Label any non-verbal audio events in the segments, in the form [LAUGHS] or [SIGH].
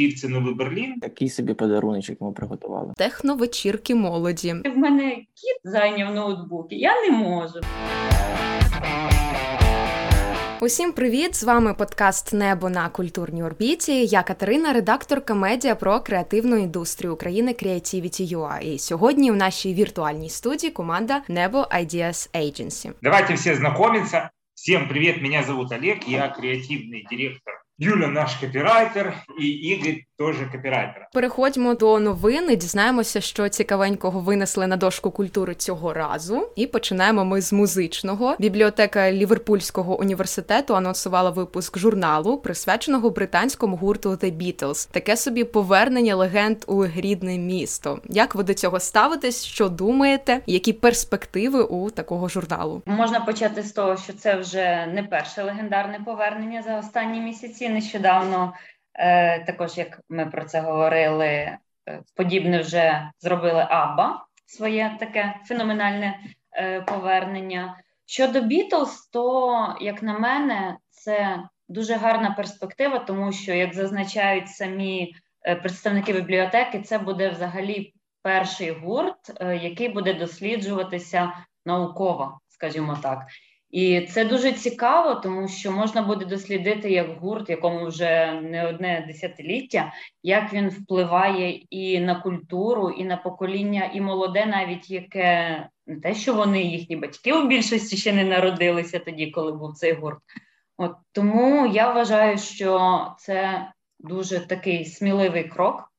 Київ це новий Берлін. Такий собі подаруночок ми приготували. Техновечірки молоді. В мене кіт зайняв ноутбук, і я не можу. Усім привіт! З вами подкаст Небо на культурній орбіті. Я Катерина, редакторка медіа про креативну індустрію України Creativity.ua. І сьогодні в нашій віртуальній студії команда Небо Ideas Agency. Давайте все знакомиться. Всем привет, меня зовут Олег, я креативный директор Юля наш копірайтер і Ігор теж копірайтер. Переходьмо до новин. і Дізнаємося, що цікавенького винесли на дошку культури цього разу. І починаємо ми з музичного. Бібліотека Ліверпульського університету анонсувала випуск журналу, присвяченого британському гурту The Beatles. Таке собі повернення легенд у рідне місто. Як ви до цього ставитесь? Що думаєте? Які перспективи у такого журналу? Можна почати з того, що це вже не перше легендарне повернення за останні місяці нещодавно, е, також як ми про це говорили, е, подібне вже зробили Абба своє таке феноменальне е, повернення. Щодо Бітлз, то, як на мене, це дуже гарна перспектива, тому що, як зазначають самі представники бібліотеки, це буде взагалі перший гурт, який буде досліджуватися науково, скажімо так. І це дуже цікаво, тому що можна буде дослідити як гурт, якому вже не одне десятиліття, як він впливає і на культуру, і на покоління, і молоде, навіть яке не те, що вони їхні батьки у більшості ще не народилися тоді, коли був цей гурт. От тому я вважаю, що це дуже такий сміливий крок.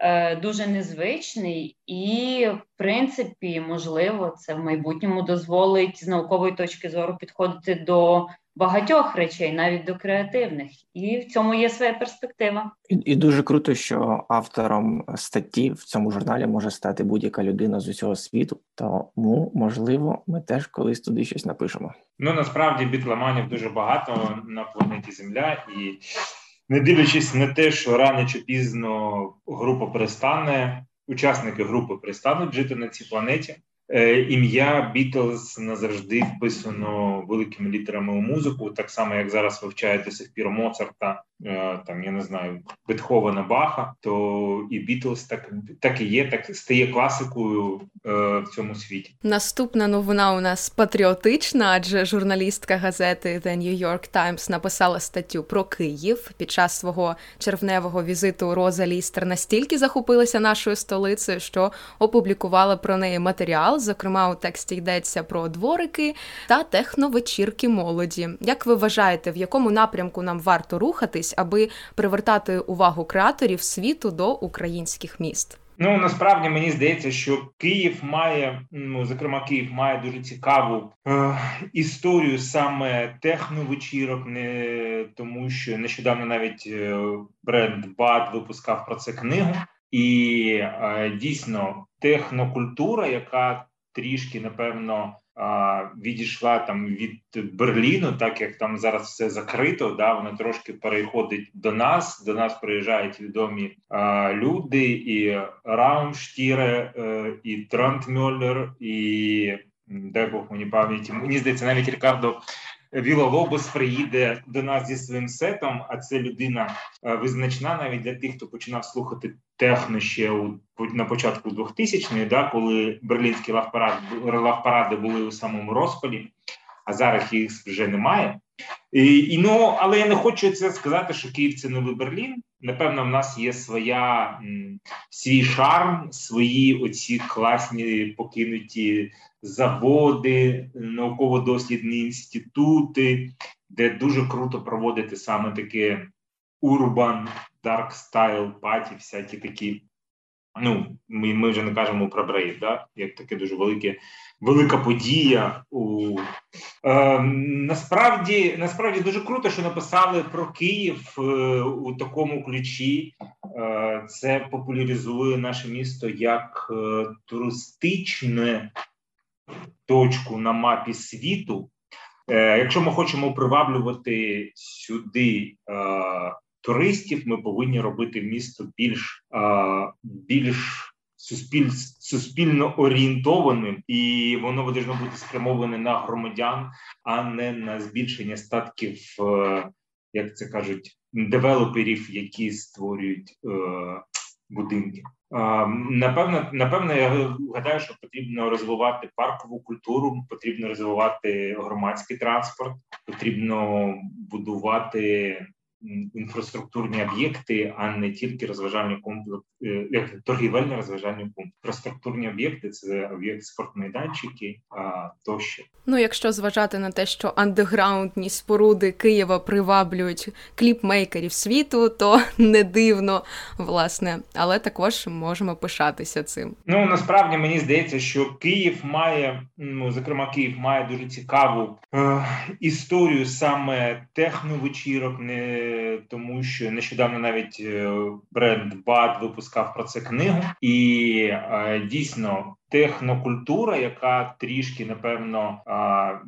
Е, дуже незвичний, і, в принципі, можливо, це в майбутньому дозволить з наукової точки зору підходити до багатьох речей, навіть до креативних, і в цьому є своя перспектива. І, і дуже круто, що автором статті в цьому журналі може стати будь-яка людина з усього світу. Тому можливо, ми теж колись туди щось напишемо. Ну насправді бітломанів дуже багато на планеті Земля і не дивлячись на те, що рано чи пізно група перестане, учасники групи перестануть жити на цій планеті. Е, ім'я Бітлз назавжди вписано великими літерами у музику, так само як зараз вивчаєте до Моцарта, там я не знаю, Бетховена Баха, то і Бітлз так так і є, так стає класикою е, в цьому світі. Наступна новина у нас патріотична, адже журналістка газети The New York Times написала статтю про Київ під час свого червневого візиту. Роза Лістер настільки захопилася нашою столицею, що опублікувала про неї матеріал. Зокрема, у тексті йдеться про дворики та техновечірки молоді. Як ви вважаєте, в якому напрямку нам варто рухатись, аби привертати увагу креаторів світу до українських міст? Ну насправді мені здається, що Київ має ну зокрема Київ має дуже цікаву е, історію саме техновечірок, не тому що нещодавно навіть е, бренд БАД випускав про це книгу. І е, дійсно технокультура, яка трішки напевно відійшла там від Берліну, так як там зараз все закрито, да вона трошки переходить до нас. До нас приїжджають відомі а, люди, і Раумштіре, е, і Трантмюллер, і дай Бог мені пам'яті. Мені здається, навіть Рікардо Віла приїде до нас зі своїм сетом, а це людина е, визначна навіть для тих, хто починав слухати техно ще у на початку 2000-х, да, коли берлінські лавпаради були у самому розпалі, а зараз їх вже немає. І, і ну, Але я не хочу це сказати, що Київ це новий Берлін. Напевно, в нас є своя свій шарм, свої оці класні покинуті заводи, науково-дослідні інститути, де дуже круто проводити саме таке урбан, дарк стайл, паті, всякі такі. Ну, ми ми вже не кажемо про брейд, да? як таке дуже велике, велика подія. У, е, Насправді насправді дуже круто, що написали про Київ е, у такому ключі. Е, Це популяризує наше місто як е, туристичне точку на мапі світу. Е, Якщо ми хочемо приваблювати сюди е, туристів, ми повинні робити місто більш е, більш суспіль, суспільно орієнтованим, і воно повинно бути спрямоване на громадян, а не на збільшення статків, як це кажуть, девелоперів, які створюють будинки. Напевно, напевно, я гадаю, що потрібно розвивати паркову культуру, потрібно розвивати громадський транспорт, потрібно будувати інфраструктурні об'єкти, а не тільки розважальні комплекси, е, як торгівельні розважальні пункти. Інфраструктурні об'єкти це об'єкт спортмайданчики тощо. Ну, якщо зважати на те, що андеграундні споруди Києва приваблюють кліпмейкерів світу, то не дивно, власне, але також можемо пишатися цим. Ну насправді мені здається, що Київ має ну зокрема Київ має дуже цікаву е, історію саме техновечірок, не тому що нещодавно навіть е, бренд БАД випускав про це книгу, і е, дійсно технокультура, яка трішки напевно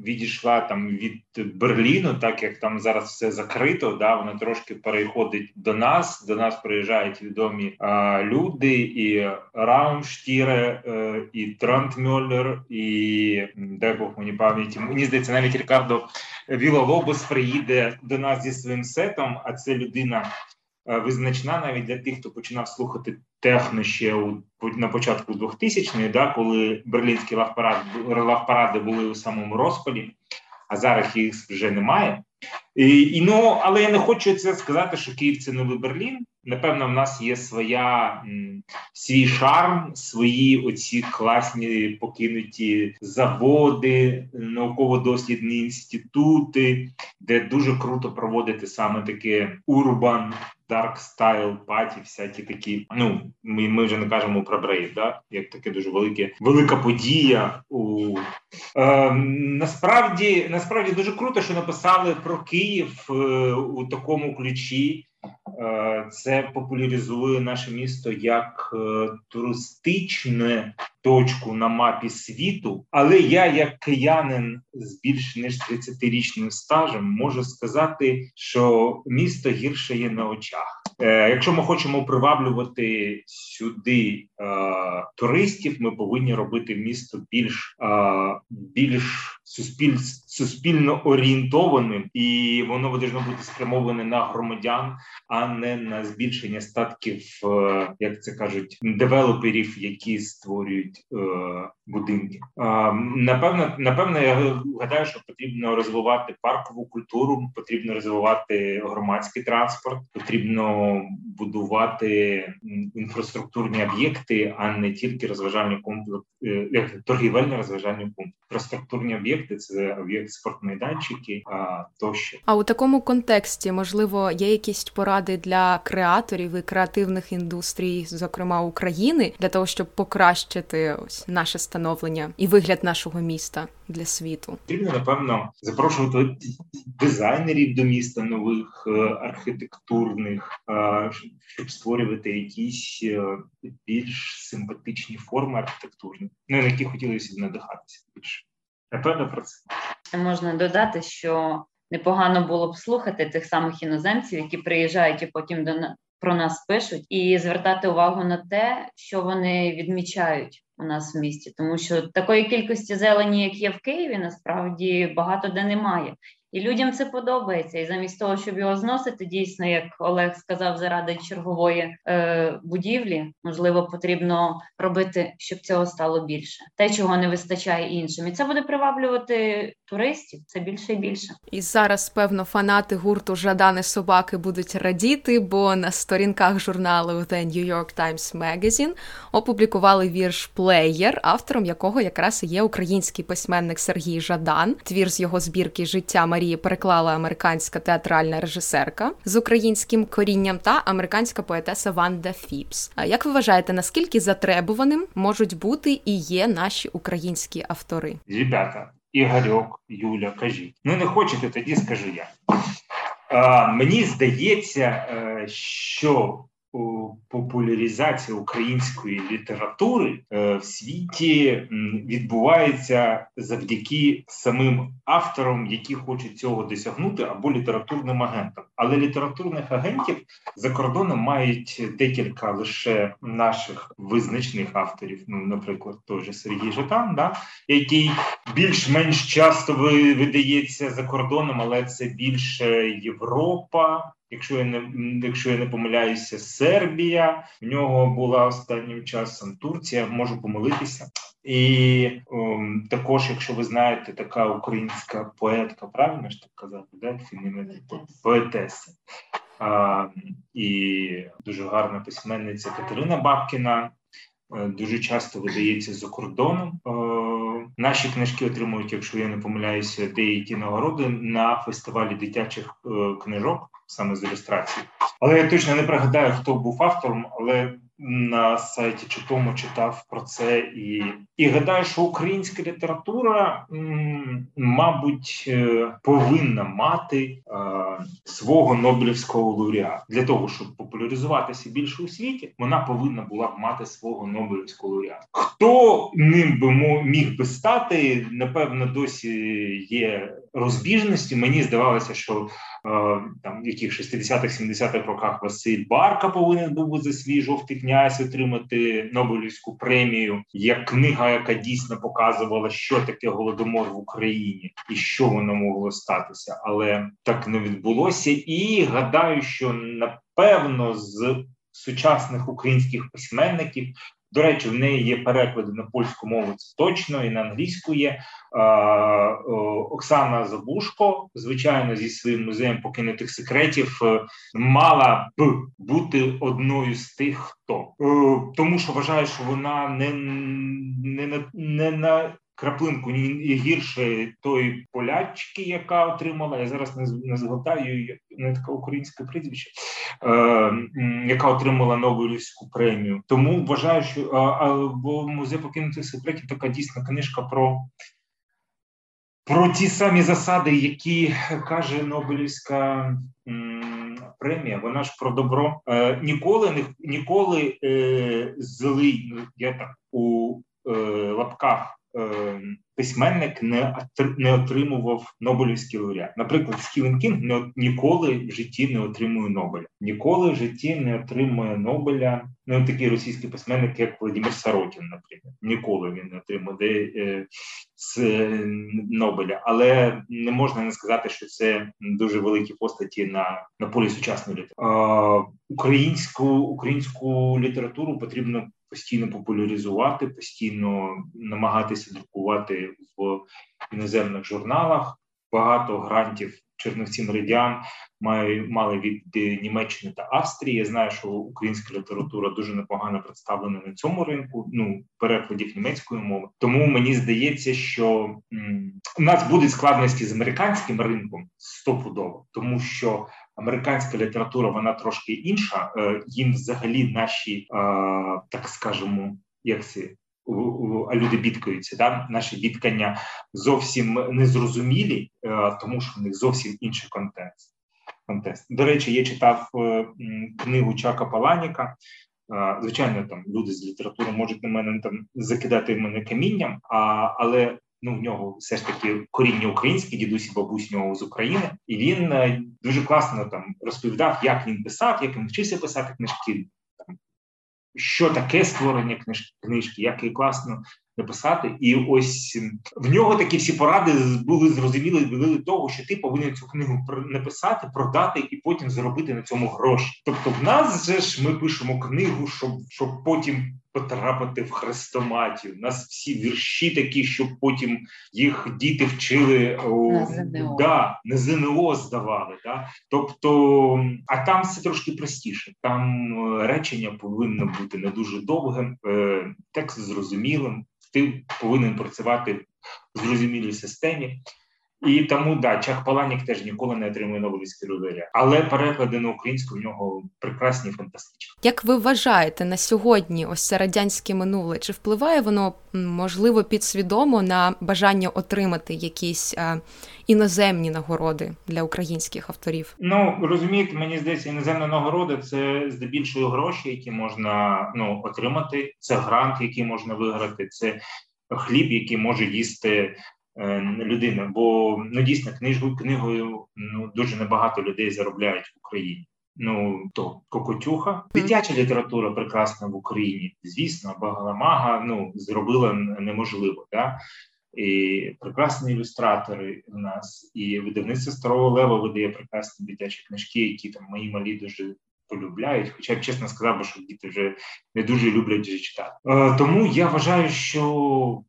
відійшла там від Берліну, так як там зараз все закрито. Да, вона трошки переходить до нас. До нас приїжджають відомі люди, і Раумштіре, е, і Трантмюллер, і дай Бог мені пам'яті. Мені здається, навіть Рікардо Вілолобос приїде до нас зі своїм сетом. А це людина. Е, визначна навіть для тих, хто починав слухати техно ще у на початку 2000-х, да, коли берлінські лавпаради були у самому розпалі, а зараз їх вже немає. І, і ну, Але я не хочу це сказати, що Київ це новий Берлін. Напевно, в нас є своя свій шарм, свої оці класні покинуті заводи, науково-дослідні інститути, де дуже круто проводити саме таке урбан Dark Style паті, всякі такі. Ну ми ми вже не кажемо про брейв, да як таке дуже велике велика подія. У е, насправді насправді дуже круто, що написали про Київ е, у такому ключі. Е, це популяризує наше місто як е, туристичне точку на мапі світу. Але я, як киянин з більш ніж 30-річним стажем, можу сказати, що місто гірше є на очах. Якщо ми хочемо приваблювати сюди туристів, ми повинні робити місто більш більш суспіль, суспільно орієнтованим, і воно повинно бути спрямоване на громадян, а не на збільшення статків, е, як це кажуть, девелоперів, які створюють будинки. Напевно, напевно, я гадаю, що потрібно розвивати паркову культуру, потрібно розвивати громадський транспорт, потрібно будувати інфраструктурні об'єкти, а не тільки розважальні комплекси, е, торгівельні розважальні пункти. Інфраструктурні об'єкти це об'єкт спортмайданчики тощо. А у такому контексті можливо є якісь поради для креаторів і креативних індустрій, зокрема України, для того, щоб покращити ось наше становлення і вигляд нашого міста для світу. Потрібно напевно запрошувати дизайнерів до міста нових е, архітектурних, е, щоб створювати якісь е, більш симпатичні форми архітектурні, ну на які хотілося б надихатися більше. Напевно, про це можна додати, що непогано було б слухати тих самих іноземців, які приїжджають і потім до про нас пишуть, і звертати увагу на те, що вони відмічають у нас в місті, тому що такої кількості зелені, як є в Києві, насправді багато де немає. І людям це подобається. І замість того, щоб його зносити, дійсно, як Олег сказав, заради чергової е, будівлі, можливо, потрібно робити, щоб цього стало більше. Те, чого не вистачає іншим, і це буде приваблювати туристів. Це більше і більше. І зараз, певно, фанати гурту Жадани собаки будуть радіти, бо на сторінках журналу The New York Times Magazine опублікували вірш Плеєр, автором якого якраз є український письменник Сергій Жадан. Твір з його збірки життя Марії. Переклала американська театральна режисерка з українським корінням та американська поетеса Ванда Фіпс. Як ви вважаєте, наскільки затребуваним можуть бути і є наші українські автори? Ребята, Ігорьок, Юля, кажіть. Ну не хочете, тоді скажу я. Мені здається, е, що популяризація української літератури е, в світі відбувається завдяки самим авторам, які хочуть цього досягнути, або літературним агентам. Але літературних агентів за кордоном мають декілька лише наших визначних авторів. Ну, наприклад, той же Сергій Житан, да, який більш-менш часто видається за кордоном, але це більше Європа. Якщо я не якщо я не помиляюся, Сербія в нього була останнім часом Турція, можу помилитися. І о, ем, також, якщо ви знаєте, така українська поетка, правильно ж так казати, да? поетеса. А, І дуже гарна письменниця Катерина Бабкіна. Е, дуже часто видається за кордоном. Наші книжки отримують, якщо я не помиляюся, деякі нагороди на фестивалі дитячих е, книжок, саме з ілюстрації. Але я точно не пригадаю, хто був автором, але на сайті Читому читав про це і і гадаю, що українська література, мабуть, е, повинна мати е, свого Нобелівського лауреата. для того, щоб популяризуватися більше у світі, вона повинна була б мати свого Нобелівського лауреата. Хто ним би міг би стати? Напевно, досі є розбіжності. Мені здавалося, що Е, там яких 60-х, 70-х роках Василь Барка повинен був за свій жовтий князь отримати Нобелівську премію як книга, яка дійсно показувала, що таке голодомор в Україні і що воно могло статися, але так не відбулося. І гадаю, що напевно з сучасних українських письменників до речі, в неї є переклади на польську мову, це точно, і на англійську є. Оксана Забушко, звичайно, зі своїм музеєм покинутих секретів, е, мала б бути одною з тих, хто е, тому, що вважаю, що вона не не, не на краплинку гірше тої полячки, яка отримала. Я зараз не не згадаю не таке українське прізвище, е, яка отримала Нобелівську премію. Тому вважаю, що а, бо музей покинутих секретів така дійсна книжка про. Про ті самі засади, які каже Нобелівська премія, вона ж про добро е, ніколи не ніколи е, злий. Я так у е, лапках письменник не отримував Нобелівський лауреат. Наприклад, Стівен Кінг не ніколи в житті не отримує Нобеля. Ніколи в житті не отримує Нобеля. Ну такий російський письменник, як Владимир Сорокін, наприклад. Ніколи він не отримує е, з е, Нобеля. Але не можна не сказати, що це дуже великі постаті на на полі сучасної літератури. Українську українську літературу потрібно постійно популяризувати, постійно намагатися друкувати в іноземних журналах. Багато грантів Чернівці Меридіан мали від Німеччини та Австрії. Я знаю, що українська література дуже непогано представлена на цьому ринку. Ну перекладів німецької мови. Тому мені здається, що м, у нас будуть складності з американським ринком стопудово, тому що американська література вона трошки інша. Е, їм взагалі наші, е, так скажемо, як. А люди бідкаються, да наші бідкання зовсім незрозумілі, е, тому що в них зовсім інший контекст. контекст. До речі, я читав книгу Чака Паланіка. Звичайно, там люди з літератури можуть на мене там закидати мене камінням, а але ну в нього все ж таки коріння українське, дідусь і бабусь нього з України, і він е, дуже класно там розповідав, як він писав, як він вчився писати книжки, там що таке створення книж, книжки, як її класно написати. І ось в нього такі всі поради були зрозуміли були того, що ти повинен цю книгу написати, продати і потім заробити на цьому гроші. Тобто, в нас же ж ми пишемо книгу, щоб щоб потім потрапити в хрестоматію. У нас всі вірші такі, щоб потім їх діти вчили на ЗНО. Да, на ЗНО здавали. Да? Тобто, а там все трошки простіше. Там е, речення повинно бути не дуже довгим, е, текст зрозумілим. Ти повинен працювати в зрозумілій системі. І тому да, Чах Паланік теж ніколи не отримує Нобелівський лауреат. але переклади на українську в нього прекрасні, фантастичні. Як ви вважаєте на сьогодні, ось це радянське минуле? Чи впливає воно можливо підсвідомо на бажання отримати якісь а, іноземні нагороди для українських авторів? Ну розумієте, мені здається, іноземна нагорода це здебільшого гроші, які можна ну отримати. Це грант, який можна виграти. Це хліб, який може їсти Е, людина, бо ну дійсно книжкою книгою ну дуже небагато людей заробляють в Україні. Ну то Кокотюха, дитяча література прекрасна в Україні. Звісно, Багаламага ну зробила неможливо. Да? і прекрасні ілюстратори у нас, і видавництво старого лева видає прекрасні дитячі книжки, які там мої малі дуже полюбляють. Хоча б чесно сказав, що діти вже не дуже люблять вже читати. Е, тому я вважаю, що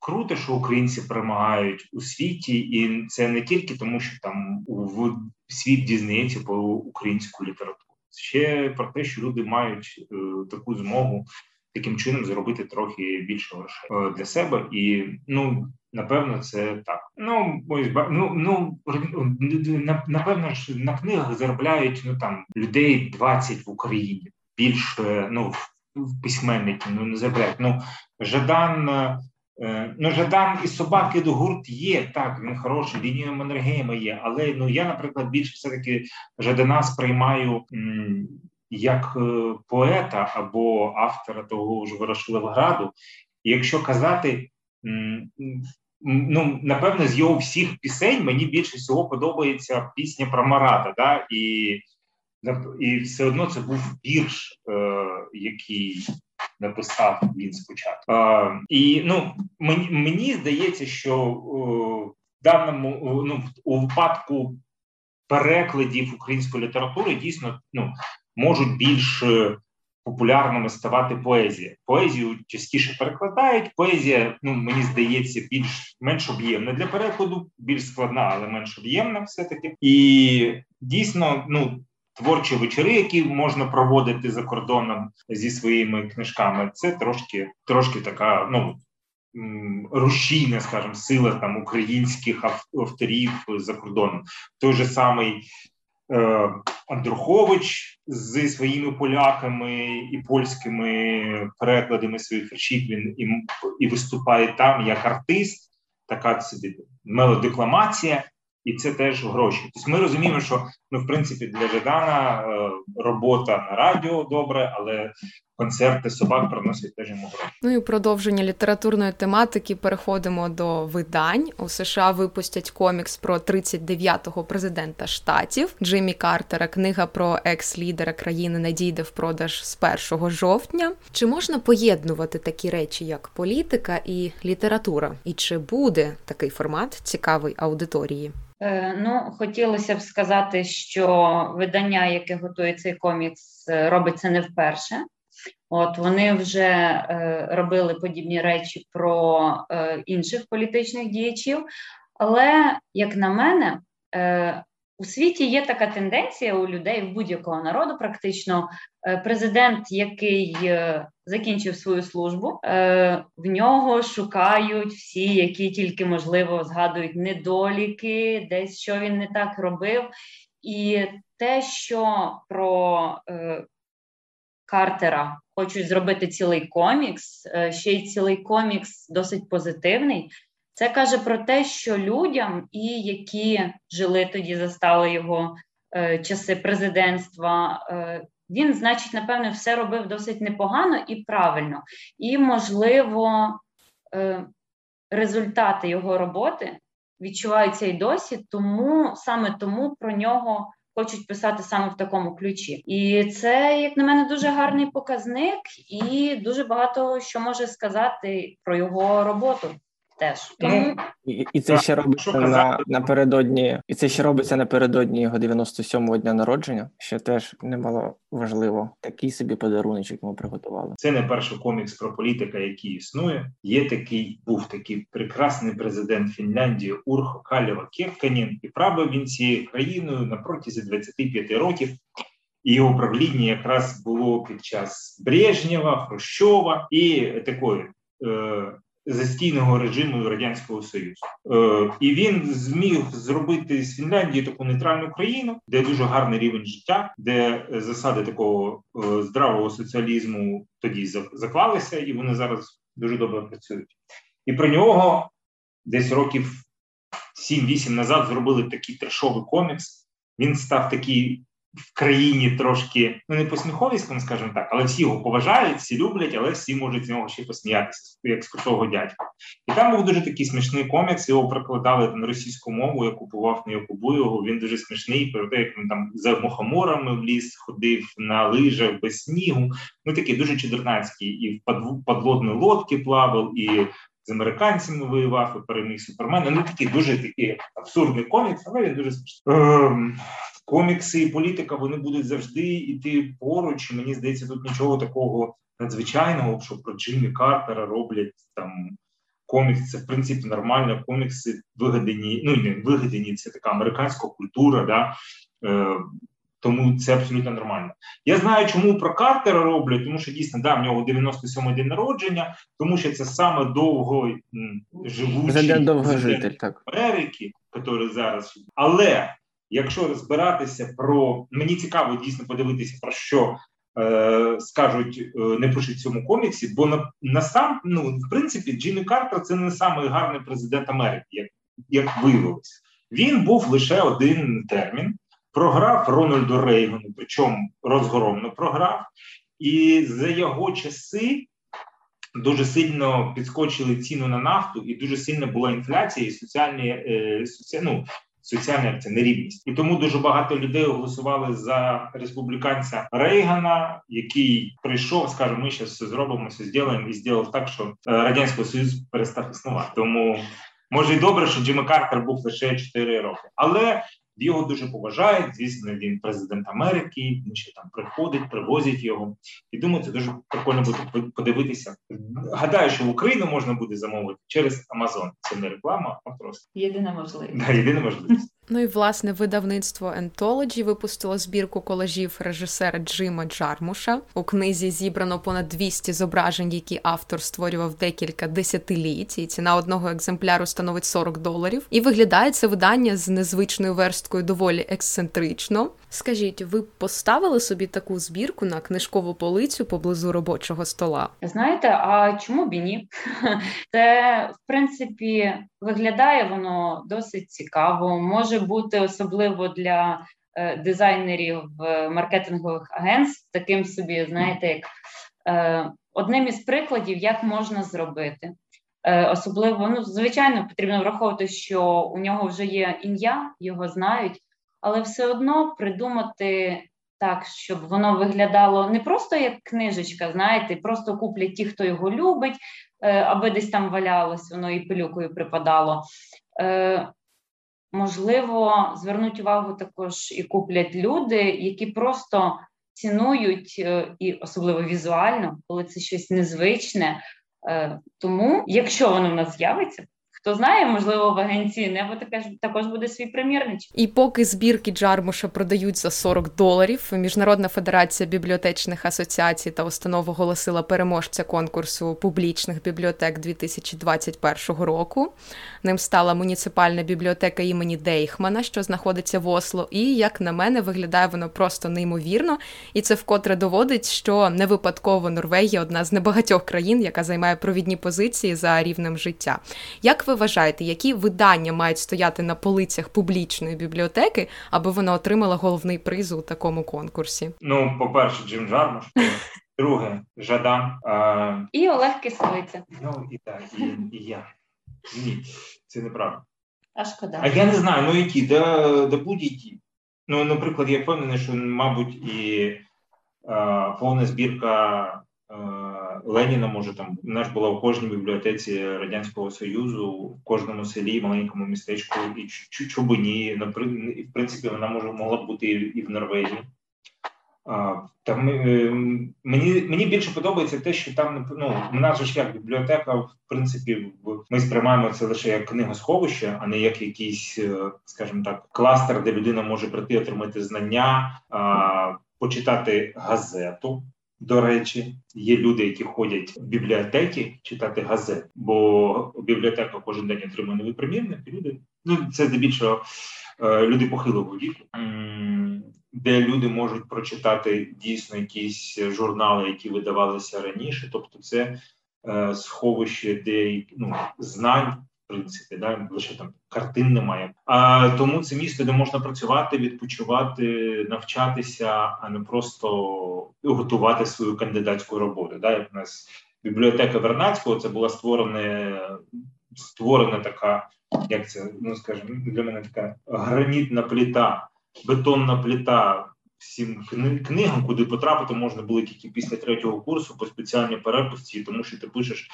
круто, що українці перемагають у світі, і це не тільки тому, що там в світ дізнається про українську літературу. Ще про те, що люди мають е, таку змогу таким чином зробити трохи більше грошей е, для себе, і ну напевно, це так. Ну ось ну, ну напевно ж на книгах заробляють ну там людей 20 в Україні. Більше ну в письменники ну не заробляють. Ну Жадан. Е, ну, Жадан і собаки до гурт є, так, він хороший, лінія Маннергейма є, але ну я, наприклад, більше все-таки Жадана сприймаю м, як е, поета або автора того ж Ворошиловграду. Якщо казати, м, ну напевно, з його всіх пісень мені більше всього подобається пісня про Марата. Да? І і все одно це був вірш, е, який написав він спочатку. Е, і ну мені мені здається, що в даному ну у випадку перекладів української літератури дійсно ну можуть більш е, популярними ставати поезія. Поезію частіше перекладають. Поезія, ну мені здається, більш менш об'ємна для перекладу, більш складна, але менш об'ємна, все таки. І дійсно, ну. Творчі вечори, які можна проводити за кордоном зі своїми книжками, це трошки трошки така ну рушійна, скажімо, сила там українських авторів за кордоном. Той же самий Е, Андрухович зі своїми поляками і польськими перекладами своїх віршів він і, і виступає там як артист, така собі мелодекламація, і це теж гроші. Тобто ми розуміємо, що ну, в принципі для Жадана е, робота на радіо добре, але концерти собак приносять теж йому гроші. Ну і продовження літературної тематики переходимо до видань. У США випустять комікс про 39-го президента штатів Джиммі Картера. Книга про екс-лідера країни надійде в продаж з 1 жовтня. Чи можна поєднувати такі речі, як політика і література? І чи буде такий формат цікавий аудиторії? Е, ну, хотілося б сказати, що видання, яке готує цей комікс, робиться не вперше. От вони вже е, робили подібні речі про е, інших політичних діячів. Але, як на мене, е, у світі є така тенденція у людей в будь-якого народу, практично е, президент, який е, закінчив свою службу, е, в нього шукають всі, які тільки можливо згадують недоліки, десь що він не так робив. І те, що про Картера хочуть зробити цілий комікс, ще й цілий комікс досить позитивний. Це каже про те, що людям, і які жили тоді, застали його е, часи президентства, е, він, значить, напевне, все робив досить непогано і правильно. І, можливо, е, результати його роботи відчуваються і досі, тому саме тому про нього. Хочуть писати саме в такому ключі, і це, як на мене, дуже гарний показник, і дуже багато що може сказати про його роботу теж. Тому... І, і це ще робиться на, напередодні, і це ще робиться напередодні його 97-го дня народження, що теж немало важливо. Такий собі подаруночок ми приготували. Це не перший комікс про політика, який існує. Є такий, був такий прекрасний президент Фінляндії Урхо Калєва Кевканін, і правив він цією країною на протязі 25 років. І управління якраз було під час Брежнєва, Хрущова і такої е, застійного режиму радянського союзу, Е, і він зміг зробити з Фінляндії таку нейтральну країну, де дуже гарний рівень життя, де засади такого е, здравого соціалізму тоді заклалися, і вони зараз дуже добре працюють. І про нього десь років 7-8 назад зробили такий трешовий комікс. Він став такий в країні трошки ну не посміховіськом, скажімо так, але всі його поважають, всі люблять, але всі можуть з нього ще посміятися, як з крутого дядька. І там був дуже такий смішний комікс. Його прикладали на російську мову. Я купував на його. Він дуже смішний. Про те, як він там за мухоморами в ліс ходив на лижах без снігу. Ну такий дуже чудернацький, і в подводної лодки плавав, і з американцями воював і переміг Супермена. Ну такий дуже такий абсурдний комікс, але він дуже смішний. Ем, комікси і політика вони будуть завжди йти поруч. Мені здається, тут нічого такого надзвичайного, що про Джиммі Картера роблять там. Комікс це в принципі нормально. Комікси вигадані, ну не вигадані, це така американська культура, да е, тому це абсолютно нормально. Я знаю, чому про Картера роблять, тому що дійсно да, в нього 97-й день народження, тому що це саме довго живучий довгожитель так. Америки, який зараз. Але якщо розбиратися про мені цікаво дійсно подивитися про що е, скажуть, е, не пишуть в цьому коміксі, бо на, на сам ну в принципі Джиммі Картер це не самий гарний президент Америки, як, як виявилось. Він був лише один термін програв Рональду Рейгану, причому розгромно програв, і за його часи дуже сильно підскочили ціну на нафту, і дуже сильна була інфляція і соціальні е, соці... ну, соціальна це нерівність. І тому дуже багато людей голосували за республіканця Рейгана, який прийшов, скаже, ми зараз все зробимо, все зробимо, і зробив так, що е, радянський Союз перестав існувати. Тому може й добре, що Джимми Картер був лише 4 роки, але його дуже поважають. Звісно, він президент Америки. Він ще там приходить, привозять його. І думаю, це дуже прикольно буде подивитися. Гадаю, що в Україну можна буде замовити через Амазон. Це не реклама, а просто єдина можливість. Да, єдина можливість. Ну і власне видавництво Anthology випустило збірку колажів режисера Джима Джармуша. У книзі зібрано понад 200 зображень, які автор створював декілька десятиліть. І ціна одного екземпляру становить 40 доларів. І виглядає це видання з незвичною версткою доволі ексцентрично. Скажіть, ви поставили собі таку збірку на книжкову полицю поблизу робочого стола? Знаєте, а чому б і ні? [LAUGHS] Це в принципі виглядає воно досить цікаво. Може бути особливо для е, дизайнерів е, маркетингових агентств, таким собі, знаєте, як е, одним із прикладів, як можна зробити. Особливо, ну звичайно, потрібно враховувати, що у нього вже є ім'я, його знають але все одно придумати так, щоб воно виглядало не просто як книжечка, знаєте, просто куплять ті, хто його любить, е, аби десь там валялось, воно і пилюкою припадало. Е, можливо, звернуть увагу також і куплять люди, які просто цінують, е, і особливо візуально, коли це щось незвичне. Тому, якщо воно в нас з'явиться, Хто знає, можливо, в агенції небо таке ж також буде свій примірничок. І поки збірки Джармуша продають за 40 доларів, Міжнародна федерація бібліотечних асоціацій та установ оголосила переможця конкурсу публічних бібліотек 2021 року. Ним стала муніципальна бібліотека імені Дейхмана, що знаходиться в Осло. І як на мене, виглядає воно просто неймовірно. І це вкотре доводить, що не випадково Норвегія одна з небагатьох країн, яка займає провідні позиції за рівнем життя. Як ви вважаєте, які видання мають стояти на полицях публічної бібліотеки, аби вона отримала головний приз у такому конкурсі? Ну, по-перше, Джим Джармуш. Друге, Жадан. А... І Олег Кислиця. Ну і так, і, і я. Ні, це неправда. А шкода. А я не знаю, ну які, да, да будь-які. Ну, наприклад, я впевнений, що, мабуть, і а, повна збірка Леніна може там вона ж була в кожній бібліотеці радянського союзу, в кожному селі, маленькому містечку, і Чубині. в принципі, вона може могла б бути і в Норвегії. Там е, мені мені більше подобається те, що там ну у нас ж як бібліотека, в принципі, ми сприймаємо це лише як книгосховище, а не як якийсь, е, скажімо так, кластер, де людина може прийти отримати знання, почитати газету. До речі, є люди, які ходять в бібліотеки читати газет, бо бібліотека кожен день отримує новий примірник. Люди ну це здебільшого е, люди похилого віку, де люди можуть прочитати дійсно якісь журнали, які видавалися раніше. Тобто, це е, сховище де ну, знань принципі, да лише там картин немає. А тому це місто, де можна працювати, відпочивати, навчатися, а не просто готувати свою кандидатську роботу. Да, як у нас бібліотека Вернацького це була створена створена така, як це ну скажімо, для мене така гранітна пліта, бетонна пліта всім книгам, куди потрапити можна було тільки після третього курсу по спеціальній переписці, тому що ти пишеш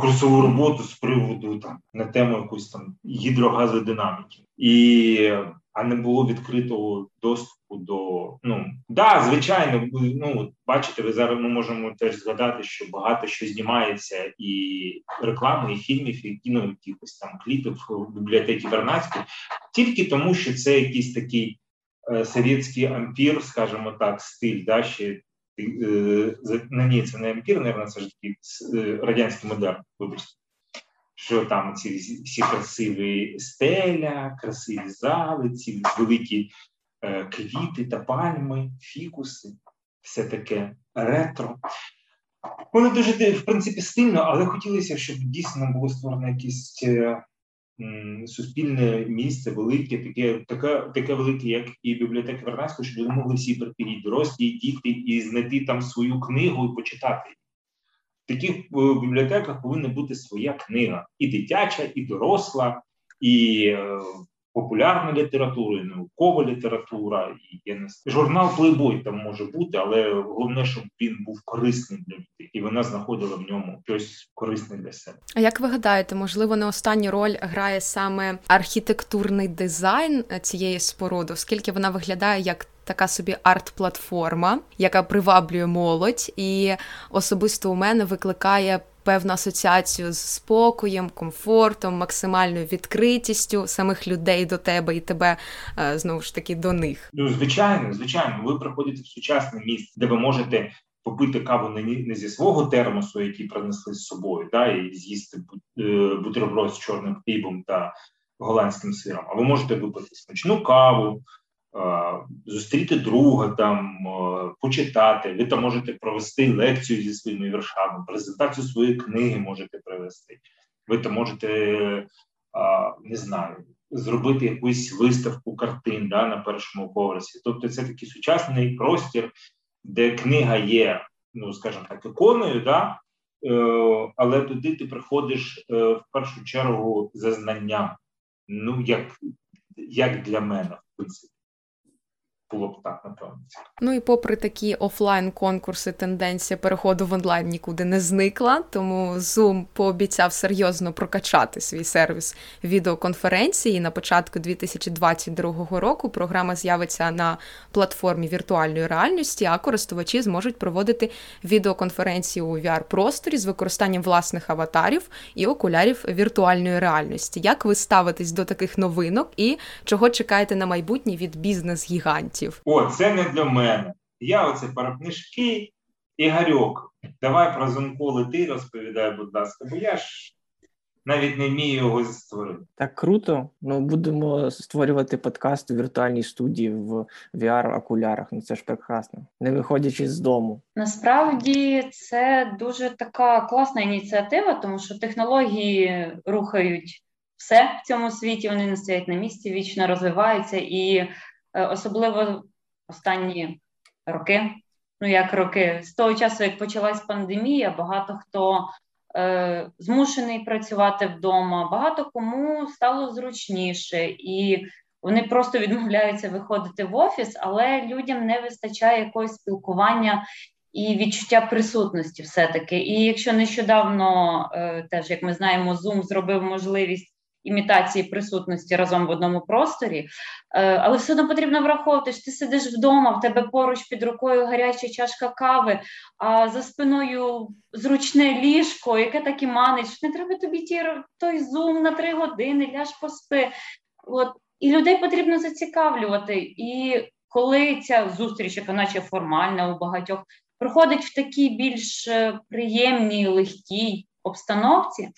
курсову роботу з приводу там на тему якоїсь там гідрогазодинаміки. І а не було відкритого доступу до ну да, звичайно, ну бачите, ви зараз ми можемо теж згадати, що багато що знімається і реклами, і фільмів, і ну, якихось там кліпів в бібліотеки Вернацької, тільки тому, що це якийсь такий е, совєтський ампір, скажімо так, стиль, да, ще е, на ні, це не ампір, мабуть, це ж такий е, радянський модерн, вибачте що там ці всі красиві стеля, красиві зали, ці великі квіти та пальми, фікуси, все таке ретро. Воно дуже в принципі стильно, але хотілося, щоб дійсно було створено якесь м, суспільне місце, велике, таке таке, таке велике, як і бібліотека Вернадського, щоб вони могли всі припіріть, дорослі, діти, і знайти там свою книгу і почитати. В таких е, бібліотеках повинна бути своя книга. І дитяча, і доросла, і е, популярна література, і наукова література, і я не журнал Плейбой там може бути, але головне, щоб він був корисний для людей, і вона знаходила в ньому щось корисне для себе. А як ви гадаєте, можливо, не останню роль грає саме архітектурний дизайн цієї споруди, оскільки вона виглядає як така собі арт-платформа, яка приваблює молодь, і особисто у мене викликає певну асоціацію з спокоєм, комфортом, максимальною відкритістю самих людей до тебе і тебе е, знову ж таки до них. Ну звичайно, звичайно, ви приходите в сучасне місце, де ви можете. Попити каву не не зі свого термосу, який принесли з собою, да, і з'їсти е, бутерброд з чорним хлібом та голландським сиром. А ви можете випити смачну каву, зустріти друга, там почитати. Ви там можете провести лекцію зі своїми віршами, презентацію своєї книги можете провести. Ви там можете не знаю. Зробити якусь виставку картин да, на першому поверсі. Тобто це такий сучасний простір, де книга є, ну скажімо так, іконою, да, е, але туди ти приходиш е, в першу чергу за знанням. Ну, як як для мене, в принципі було б так, напевно. Ну і попри такі офлайн конкурси, тенденція переходу в онлайн нікуди не зникла. Тому Zoom пообіцяв серйозно прокачати свій сервіс відеоконференції. На початку 2022 року програма з'явиться на платформі віртуальної реальності, а користувачі зможуть проводити відеоконференції у VR-просторі з використанням власних аватарів і окулярів віртуальної реальності. Як ви ставитесь до таких новинок і чого чекаєте на майбутнє від бізнес-гігантів? Варіантів. О, це не для мене. Я оце парапнишки, Ігорьок, давай про зонколи ти розповідай, будь ласка, бо я ж навіть не вмію його створити. Так круто. Ну будемо створювати подкаст у віртуальній студії в VR-окулярах. Ну це ж прекрасно, не виходячи з дому. Насправді це дуже така класна ініціатива, тому що технології рухають все в цьому світі. Вони не стоять на місці, вічно розвиваються і особливо останні роки. Ну, як роки, з того часу, як почалась пандемія, багато хто е, змушений працювати вдома, багато кому стало зручніше, і вони просто відмовляються виходити в офіс, але людям не вистачає якогось спілкування і відчуття присутності, все-таки. І якщо нещодавно, е, теж як ми знаємо, Zoom зробив можливість імітації присутності разом в одному просторі, е, але все одно потрібно враховувати, що ти сидиш вдома, в тебе поруч під рукою гаряча чашка кави, а за спиною зручне ліжко, яке так і манить, не треба тобі ті, той зум на три години, ляж поспи. От. І людей потрібно зацікавлювати. І коли ця зустріч, яка наче формальна у багатьох, проходить в такій більш е, приємній, легкій обстановці,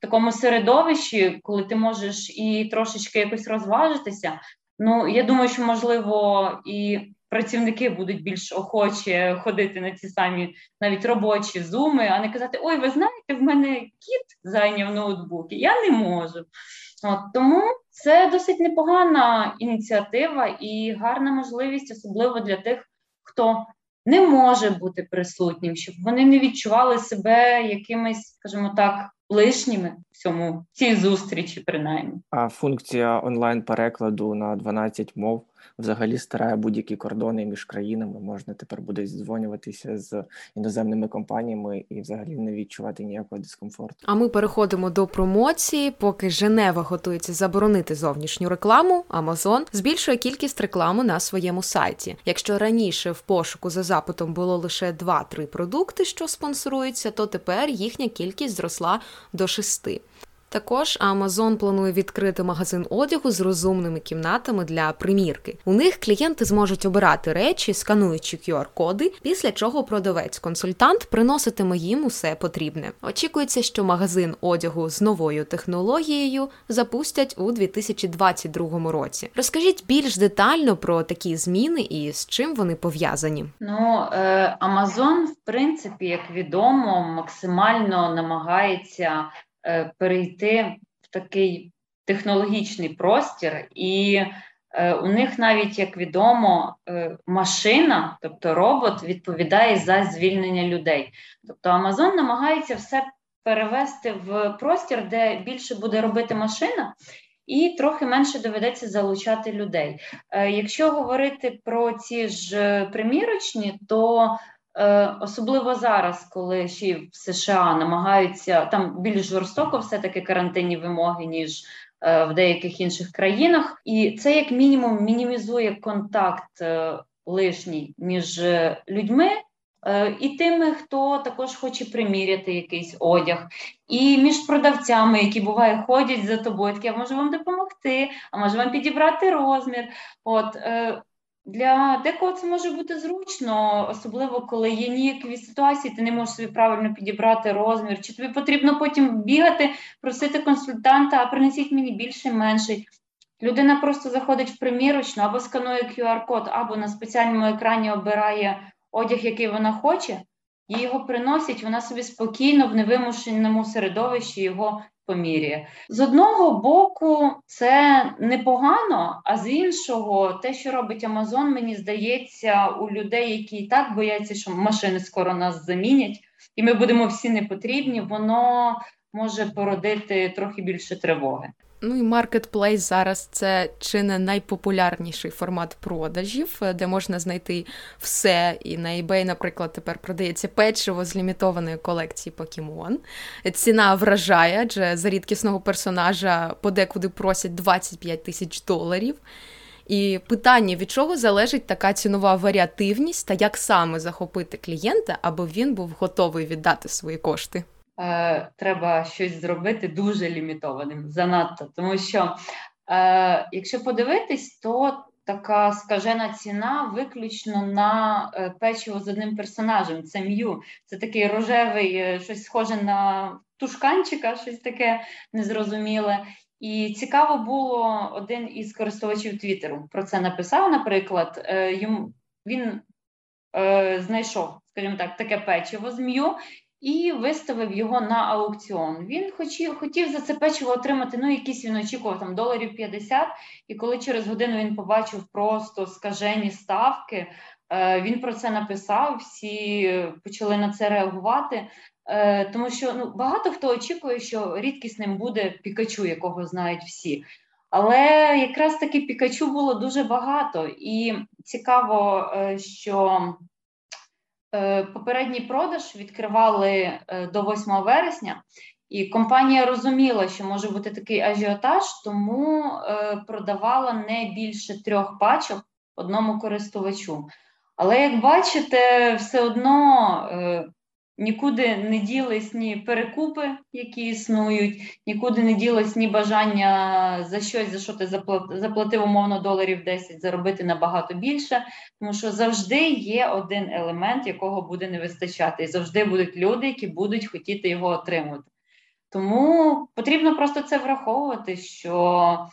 такому середовищі, коли ти можеш і трошечки якось розважитися. Ну я думаю, що можливо і працівники будуть більш охочі ходити на ці самі навіть робочі зуми, а не казати: Ой, ви знаєте, в мене кіт зайняв ноутбук, я не можу. От Тому це досить непогана ініціатива і гарна можливість, особливо для тих, хто не може бути присутнім, щоб вони не відчували себе якимись, скажімо так, лишніми в цьому цій зустрічі, принаймні. А функція онлайн перекладу на 12 мов взагалі старає будь-які кордони між країнами. Можна тепер буде здзвонюватися з іноземними компаніями і взагалі не відчувати ніякого дискомфорту. А ми переходимо до промоції. Поки Женева готується заборонити зовнішню рекламу, Amazon збільшує кількість реклами на своєму сайті. Якщо раніше в пошуку за запитом було лише 2-3 продукти, що спонсоруються, то тепер їхня кількість зросла до 6. Також Amazon планує відкрити магазин одягу з розумними кімнатами для примірки. У них клієнти зможуть обирати речі, скануючи QR-коди, після чого продавець-консультант приноситиме їм усе потрібне. Очікується, що магазин одягу з новою технологією запустять у 2022 році. Розкажіть більш детально про такі зміни і з чим вони пов'язані. Ну е, Amazon, в принципі, як відомо, максимально намагається. Е, перейти в такий технологічний простір, і е, у них навіть, як відомо, е, машина, тобто робот, відповідає за звільнення людей. Тобто Amazon намагається все перевести в простір, де більше буде робити машина. І трохи менше доведеться залучати людей. Якщо говорити про ці ж примірочні, то особливо зараз, коли ще в США намагаються там більш жорстоко, все таки карантинні вимоги, ніж е, в деяких інших країнах, і це як мінімум мінімізує контакт е, лишній між людьми. І тими, хто також хоче приміряти якийсь одяг, і між продавцями, які буває, ходять за тобою, такі, а може вам допомогти, а може вам підібрати розмір. От для декого це може бути зручно, особливо коли є ніякі ситуації, ти не можеш собі правильно підібрати розмір, чи тобі потрібно потім бігати, просити консультанта, а принесіть мені більше менший. Людина просто заходить в примірочну або сканує QR-код, або на спеціальному екрані обирає одяг, який вона хоче, їй його приносять, вона собі спокійно в невимушеному середовищі його поміряє. З одного боку, це непогано, а з іншого, те, що робить Амазон, мені здається, у людей, які і так бояться, що машини скоро нас замінять, і ми будемо всі непотрібні, воно може породити трохи більше тривоги. Ну і маркетплейс зараз це чи не найпопулярніший формат продажів, де можна знайти все. І на eBay, наприклад, тепер продається печиво з лімітованої колекції Покемон. Ціна вражає, адже за рідкісного персонажа подекуди просять 25 тисяч доларів. І питання, від чого залежить така цінова варіативність та як саме захопити клієнта, аби він був готовий віддати свої кошти. Е, треба щось зробити дуже лімітованим, занадто. Тому що, е, якщо подивитись, то така скажена ціна виключно на е, печиво з одним персонажем. Це м'ю. Це такий рожевий, е, щось схоже на тушканчика, щось таке незрозуміле. І цікаво було один із користувачів Твіттеру про це написав. Наприклад, йому він е, знайшов, скажімо так, таке печиво з м'ю і виставив його на аукціон. Він хотів, хотів за це печиво отримати, ну, якісь він очікував там доларів 50, і коли через годину він побачив просто скажені ставки, е, він про це написав, всі почали на це реагувати. Е, тому що ну, багато хто очікує, що рідкісним буде Пікачу, якого знають всі. Але якраз таки Пікачу було дуже багато, і цікаво, е, що попередній продаж відкривали е, до 8 вересня, і компанія розуміла, що може бути такий ажіотаж, тому е, продавала не більше трьох пачок одному користувачу. Але як бачите, все одно Нікуди не ділись ні перекупи, які існують, нікуди не ділось ні бажання за щось, за що ти заплатив умовно доларів 10, заробити набагато більше, тому що завжди є один елемент, якого буде не вистачати, і завжди будуть люди, які будуть хотіти його отримати. Тому потрібно просто це враховувати, що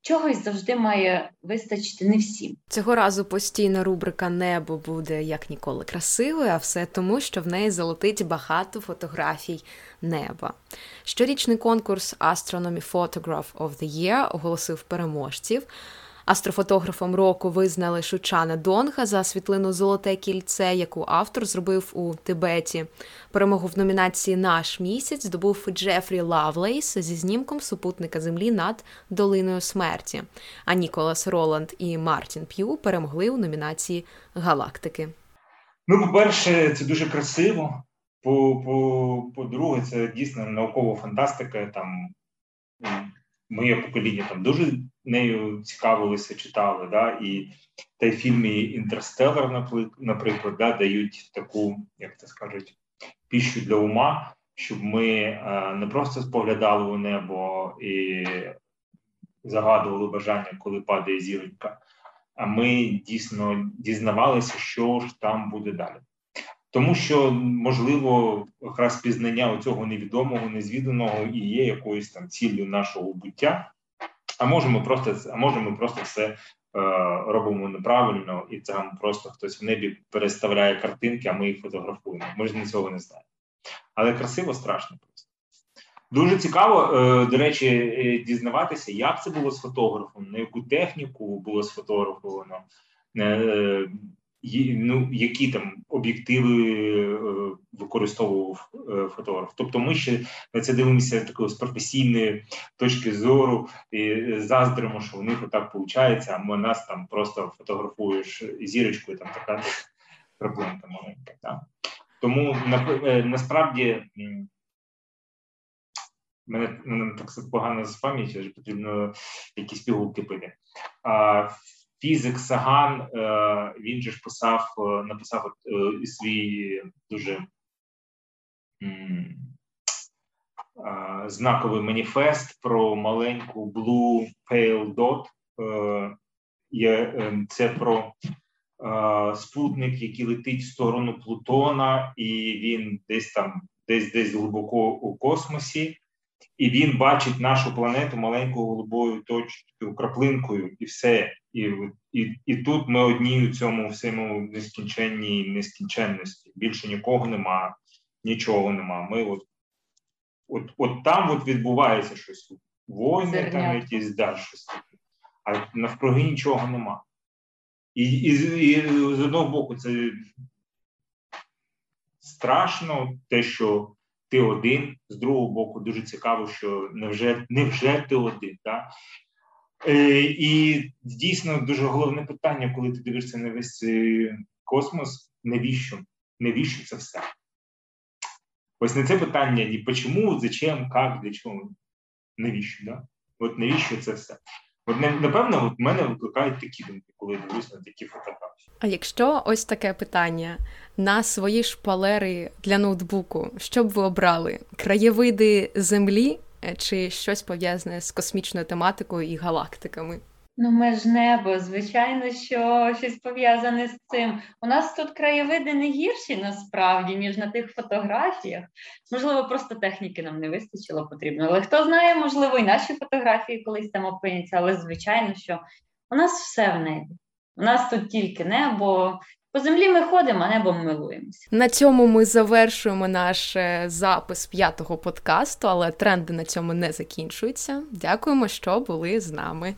чогось завжди має вистачити не всім. Цього разу постійна рубрика Небо буде як ніколи красивою, а все тому, що в неї залетить багато фотографій неба. Щорічний конкурс Astronomy Photographer of the Year оголосив переможців. Астрофотографом року визнали Шучана Донга за світлину Золоте кільце, яку автор зробив у Тибеті. Перемогу в номінації Наш місяць здобув Джефрі Лавлейс зі знімком супутника Землі над долиною смерті. А Ніколас Роланд і Мартін П'ю перемогли у номінації Галактики. Ну, по-перше, це дуже красиво. По, по, По-друге, це дійсно наукова фантастика. Там моє покоління там дуже нею цікавилися, читали. Да? І та й фільми Інтерстеллар, наприклад, да, дають таку, як це скажуть, пищу для ума, щоб ми е, не просто споглядали у небо і загадували бажання, коли падає зіронька, а ми дійсно дізнавалися, що ж там буде далі. Тому що можливо якраз пізнання цього невідомого, незвіданого і є якоюсь там ціллю нашого буття. А можемо просто а можемо просто все е, робимо неправильно, і там просто хтось в небі переставляє картинки, а ми їх фотографуємо. Ми ж не цього не знаємо. Але красиво страшно просто. Дуже цікаво, е, до речі, е, дізнаватися, як це було з фотографом, на яку техніку було сфотографовано. Е, ну, які там об'єктиви е, використовував е, фотограф. Тобто, ми ще на це дивимося такої з професійної точки зору і заздримо, що у них отак виходить, а ми нас там просто фотографуєш зірочкою, там така проблемка маленька. Так? Тому е, насправді. Мене так погано з пам'яті, потрібно якісь пігулки пити. А фізик Саган, е, він же ж писав, е, написав е, свій дуже знаковий маніфест про маленьку Blue Pale Dot. Це про спутник, який летить в сторону Плутона, і він десь там, десь десь глибоко у космосі і він бачить нашу планету маленькою голубою точкою, краплинкою, і все. І і, і тут ми одні у цьому всьому нескінченній нескінченності. Більше нікого нема, нічого нема. Ми от от, от там от відбувається щось. Войни там якісь да, щось таке. А навкруги нічого нема. І, і, і з одного боку, це страшно, те, що ти один. З другого боку, дуже цікаво, що невже невже ти один. Да? Е, І дійсно дуже головне питання, коли ти дивишся на весь космос, навіщо? Навіщо це все? Ось не це питання ні почому, зачем, як, для чого, навіщо? Да? От навіщо це все? От напевно, от мене викликають такі думки, коли дивлюсь на такі фотографії. А якщо ось таке питання на свої шпалери для ноутбуку, що б ви обрали? Краєвиди землі е, чи щось пов'язане з космічною тематикою і галактиками? Ну, ми ж небо, звичайно, що щось пов'язане з цим. У нас тут краєвиди не гірші насправді, ніж на тих фотографіях. Можливо, просто техніки нам не вистачило потрібно. Але хто знає, можливо, і наші фотографії колись там опиняться, але звичайно, що у нас все в небі. У нас тут тільки небо. По землі ми ходимо, а небом милуємося. На цьому ми завершуємо наш е, запис п'ятого подкасту, але тренди на цьому не закінчуються. Дякуємо, що були з нами.